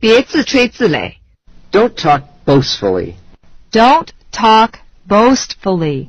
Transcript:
别自吹自擂。Don't talk boastfully. Don't talk boastfully.